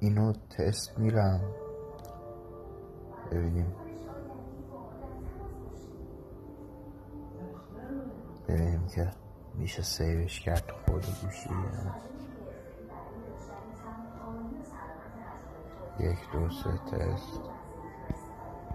اینو تست میرم. ببینیم. ببینیم که میشه سیوش کرد تو خود گوشی. یک دو سه تست.